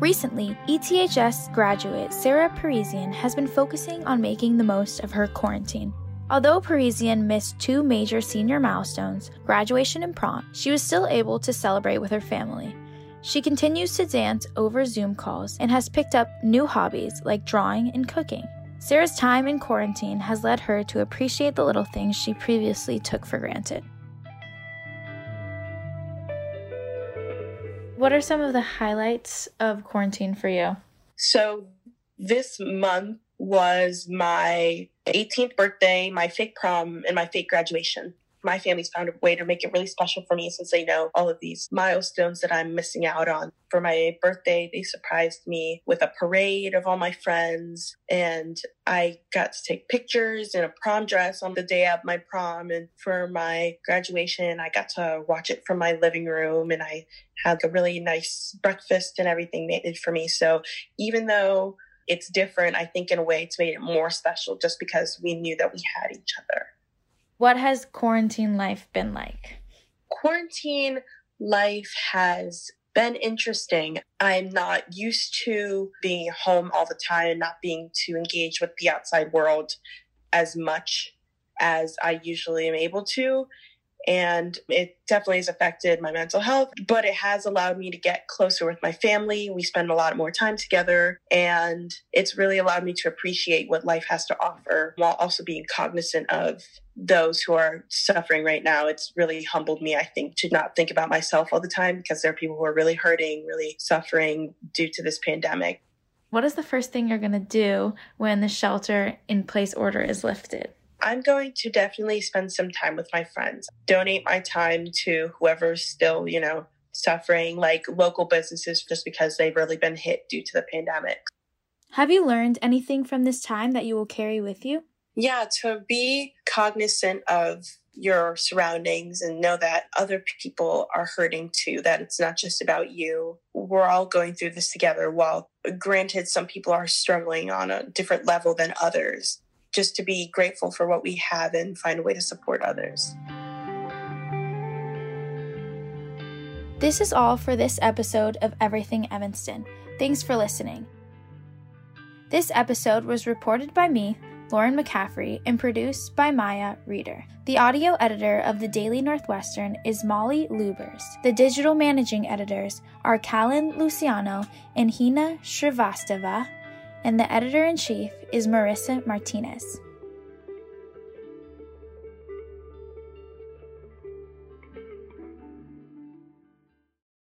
Recently, ETHS graduate Sarah Parisien has been focusing on making the most of her quarantine. Although Parisien missed two major senior milestones, graduation and prom, she was still able to celebrate with her family. She continues to dance over Zoom calls and has picked up new hobbies like drawing and cooking. Sarah's time in quarantine has led her to appreciate the little things she previously took for granted. What are some of the highlights of quarantine for you? So, this month was my 18th birthday, my fake prom, and my fake graduation my family's found a way to make it really special for me since they know all of these milestones that I'm missing out on. For my birthday, they surprised me with a parade of all my friends, and I got to take pictures in a prom dress on the day of my prom. And for my graduation, I got to watch it from my living room, and I had a really nice breakfast and everything made for me. So even though it's different, I think in a way it's made it more special just because we knew that we had each other. What has quarantine life been like? Quarantine life has been interesting. I'm not used to being home all the time and not being to engage with the outside world as much as I usually am able to and it definitely has affected my mental health, but it has allowed me to get closer with my family. We spend a lot more time together, and it's really allowed me to appreciate what life has to offer while also being cognizant of those who are suffering right now. It's really humbled me, I think, to not think about myself all the time because there are people who are really hurting, really suffering due to this pandemic. What is the first thing you're going to do when the shelter in place order is lifted? I'm going to definitely spend some time with my friends, donate my time to whoever's still, you know, suffering, like local businesses, just because they've really been hit due to the pandemic. Have you learned anything from this time that you will carry with you? Yeah, to be cognizant of your surroundings and know that other people are hurting too, that it's not just about you. We're all going through this together. While granted, some people are struggling on a different level than others, just to be grateful for what we have and find a way to support others. This is all for this episode of Everything Evanston. Thanks for listening. This episode was reported by me, Lauren McCaffrey, and produced by Maya Reeder. The audio editor of the Daily Northwestern is Molly Lubers. The digital managing editors are Callan Luciano and Hina Shrivastava and the editor in chief is Marissa Martinez.